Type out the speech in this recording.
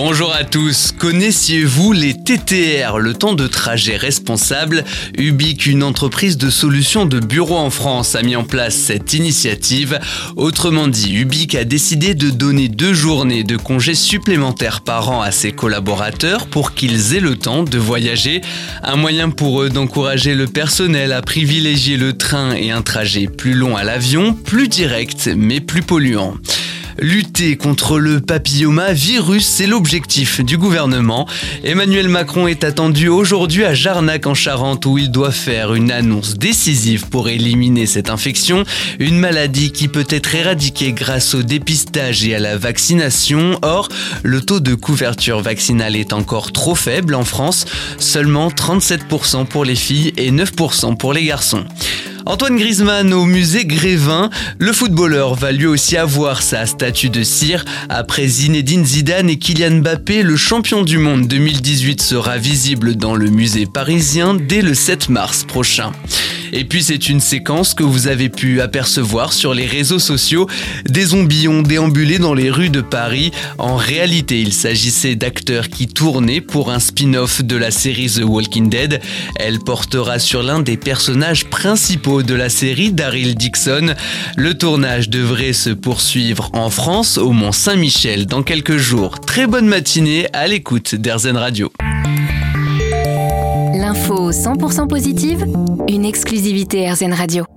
Bonjour à tous, connaissiez-vous les TTR, le temps de trajet responsable? Ubique, une entreprise de solutions de bureau en France, a mis en place cette initiative. Autrement dit, Ubique a décidé de donner deux journées de congés supplémentaires par an à ses collaborateurs pour qu'ils aient le temps de voyager. Un moyen pour eux d'encourager le personnel à privilégier le train et un trajet plus long à l'avion, plus direct mais plus polluant. Lutter contre le papilloma virus, c'est l'objectif du gouvernement. Emmanuel Macron est attendu aujourd'hui à Jarnac en Charente où il doit faire une annonce décisive pour éliminer cette infection, une maladie qui peut être éradiquée grâce au dépistage et à la vaccination. Or, le taux de couverture vaccinale est encore trop faible en France, seulement 37% pour les filles et 9% pour les garçons. Antoine Griezmann au musée Grévin. Le footballeur va lui aussi avoir sa statue de cire. Après Zinedine Zidane et Kylian Mbappé, le champion du monde 2018 sera visible dans le musée parisien dès le 7 mars prochain. Et puis c'est une séquence que vous avez pu apercevoir sur les réseaux sociaux. Des zombies ont déambulé dans les rues de Paris. En réalité, il s'agissait d'acteurs qui tournaient pour un spin-off de la série The Walking Dead. Elle portera sur l'un des personnages principaux de la série, Daryl Dixon. Le tournage devrait se poursuivre en France, au Mont Saint-Michel, dans quelques jours. Très bonne matinée à l'écoute d'Airzen Radio. L'info 100% positive, une exclusivité RZN Radio.